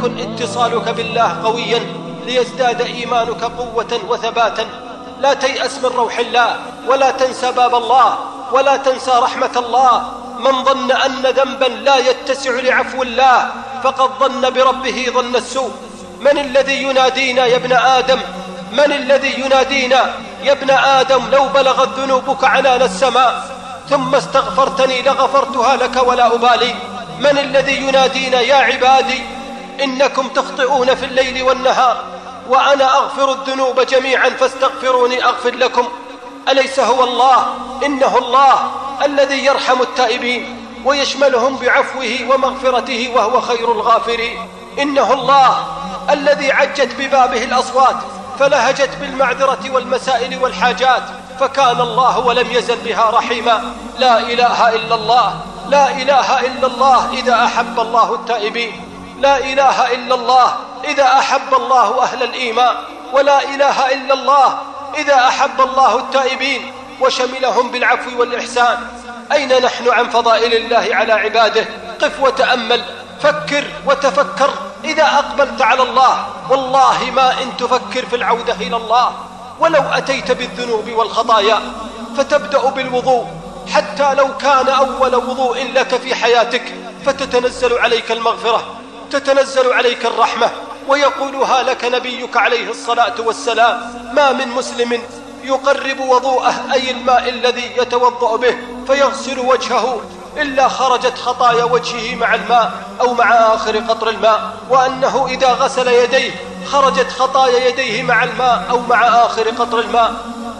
فليكن اتصالك بالله قويا ليزداد إيمانك قوة وثباتا. لا تيأس من روح الله ولا تنسى باب الله ولا تنسى رحمة الله. من ظن أن ذنبا لا يتسع لعفو الله فقد ظن بربه ظن السوء. من الذي ينادينا يا ابن آدم؟ من الذي ينادينا يا ابن آدم؟ لو بلغت ذنوبك عنان السماء ثم استغفرتني لغفرتها لك ولا أبالي. من الذي ينادينا يا عبادي؟ إنكم تخطئون في الليل والنهار وأنا أغفر الذنوب جميعا فاستغفروني أغفر لكم. أليس هو الله؟ إنه الله الذي يرحم التائبين ويشملهم بعفوه ومغفرته وهو خير الغافرين. إنه الله الذي عجت ببابه الأصوات فلهجت بالمعذرة والمسائل والحاجات فكان الله ولم يزل بها رحيما. لا إله إلا الله لا إله إلا الله إذا أحب الله التائبين. لا إله إلا الله إذا أحب الله أهل الإيمان ولا إله إلا الله إذا أحب الله التائبين وشملهم بالعفو والإحسان. أين نحن عن فضائل الله على عباده؟ قف وتأمل فكر وتفكر. إذا أقبلت على الله والله ما إن تفكر في العودة إلى الله. ولو أتيت بالذنوب والخطايا فتبدأ بالوضوء. حتى لو كان أول وضوء لك في حياتك فتتنزل عليك المغفرة. تتنزل عليك الرحمة ويقولها لك نبيك عليه الصلاة والسلام ما من مسلم يقرب وضوءه أي الماء الذي يتوضأ به فيغسل وجهه إلا خرجت خطايا وجهه مع الماء أو مع آخر قطر الماء وأنه إذا غسل يديه خرجت خطايا يديه مع الماء أو مع آخر قطر الماء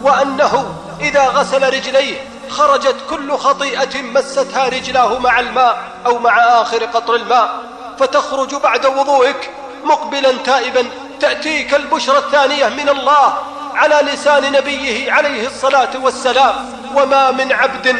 وأنه إذا غسل رجليه خرجت كل خطيئة مستها رجلاه مع الماء أو مع آخر قطر الماء فتخرج بعد وضوئك مقبلا تائبا تأتيك البشرى الثانية من الله على لسان نبيه عليه الصلاة والسلام. وما من عبد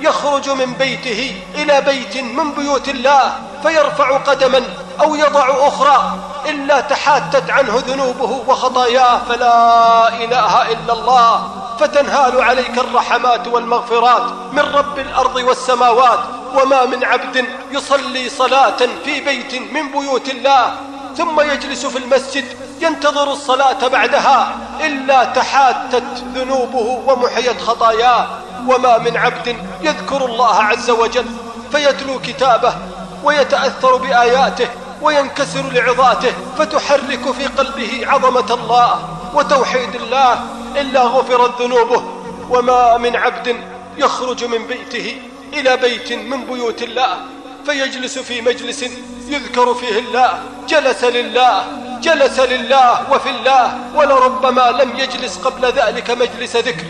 يخرج من بيته إلى بيت من بيوت الله فيرفع قدما أو يضع أخرى إلا تحاتت عنه ذنوبه وخطاياه. فلا إله إلا الله. فتنهال عليك الرحمات والمغفرات من رب الأرض والسماوات. وما من عبد يصلي صلاة في بيت من بيوت الله ثم يجلس في المسجد ينتظر الصلاة بعدها إلا تحاتت ذنوبه ومحيت خطاياه. وما من عبد يذكر الله عز وجل فيتلو كتابه ويتأثر بآياته وينكسر لعظاته فتحرك في قلبه عظمة الله وتوحيد الله إلا غفرت ذنوبه. وما من عبد يخرج من بيته إلى بيت من بيوت الله فيجلس في مجلس يذكر فيه الله جلس لله جلس لله وفي الله ولربما لم يجلس قبل ذلك مجلس ذكر.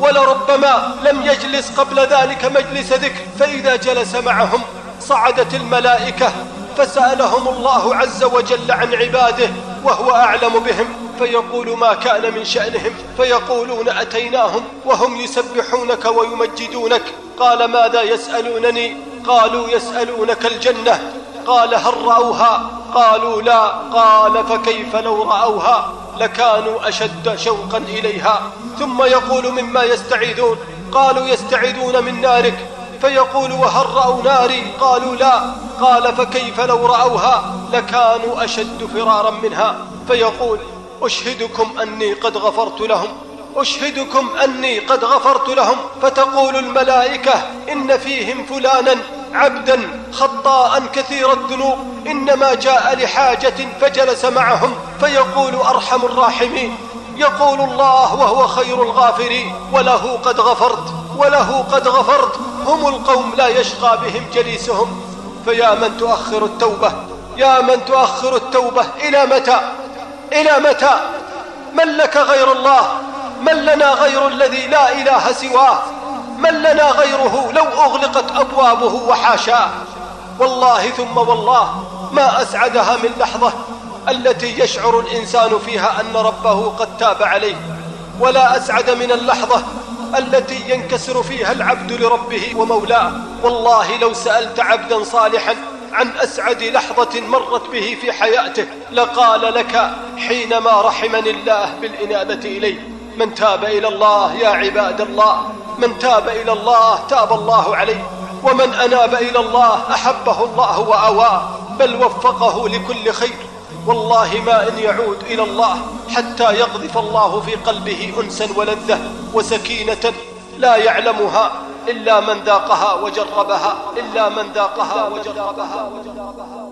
ولربما لم يجلس قبل ذلك مجلس ذكر. فإذا جلس معهم صعدت الملائكة فسألهم الله عز وجل عن عباده وهو أعلم بهم. فيقول ما كان من شأنهم فيقولون أتيناهم وهم يسبحونك ويمجدونك. قال ماذا يسألونني؟ قالوا يسألونك الجنة. قال هل رأوها؟ قالوا لا. قال فكيف لو رأوها؟ لكانوا أشد شوقا إليها. ثم يقول مما يستعيذون. قالوا يستعيذون من نارك. فيقول وهل رأوا ناري؟ قالوا لا. قال فكيف لو رأوها؟ لكانوا أشد فرارا منها. فيقول أشهدكم أني قد غفرت لهم. أشهدكم أني قد غفرت لهم. فتقول الملائكة إن فيهم فلانا عبدا خطاء كثير الذنوب. إنما جاء لحاجة فجلس معهم فيقول أرحم الراحمين. يقول الله وهو خير الغافرين. وله قد غفرت وله قد غفرت. هم القوم لا يشقى بهم جليسهم. فيا من تؤخر التوبة؟ يا من تؤخر التوبة إلى متى؟ إلى متى؟ من لك غير الله؟ من لنا غير الذي لا إله سواه؟ من لنا غيره لو أغلقت أبوابه وحاشاه؟ والله ثم والله ما أسعدها من لحظة التي يشعر الإنسان فيها أن ربه قد تاب عليه ولا أسعد من اللحظة التي ينكسر فيها العبد لربه ومولاه. والله لو سألت عبدا صالحا عن أسعد لحظة مرت به في حياته لقال لك حينما رحمني الله بالإنابة إليه من تاب إلى الله يا عباد الله من تاب إلى الله تاب الله عليه. ومن أناب إلى الله أحبه الله وأواه بل وفقه لكل خير. والله ما إن يعود إلى الله حتى يقذف الله في قلبه أنسا ولذة وسكينة لا يعلمها. إلا من ذاقها وجربها إلا من ذاقها وجربها, وجربها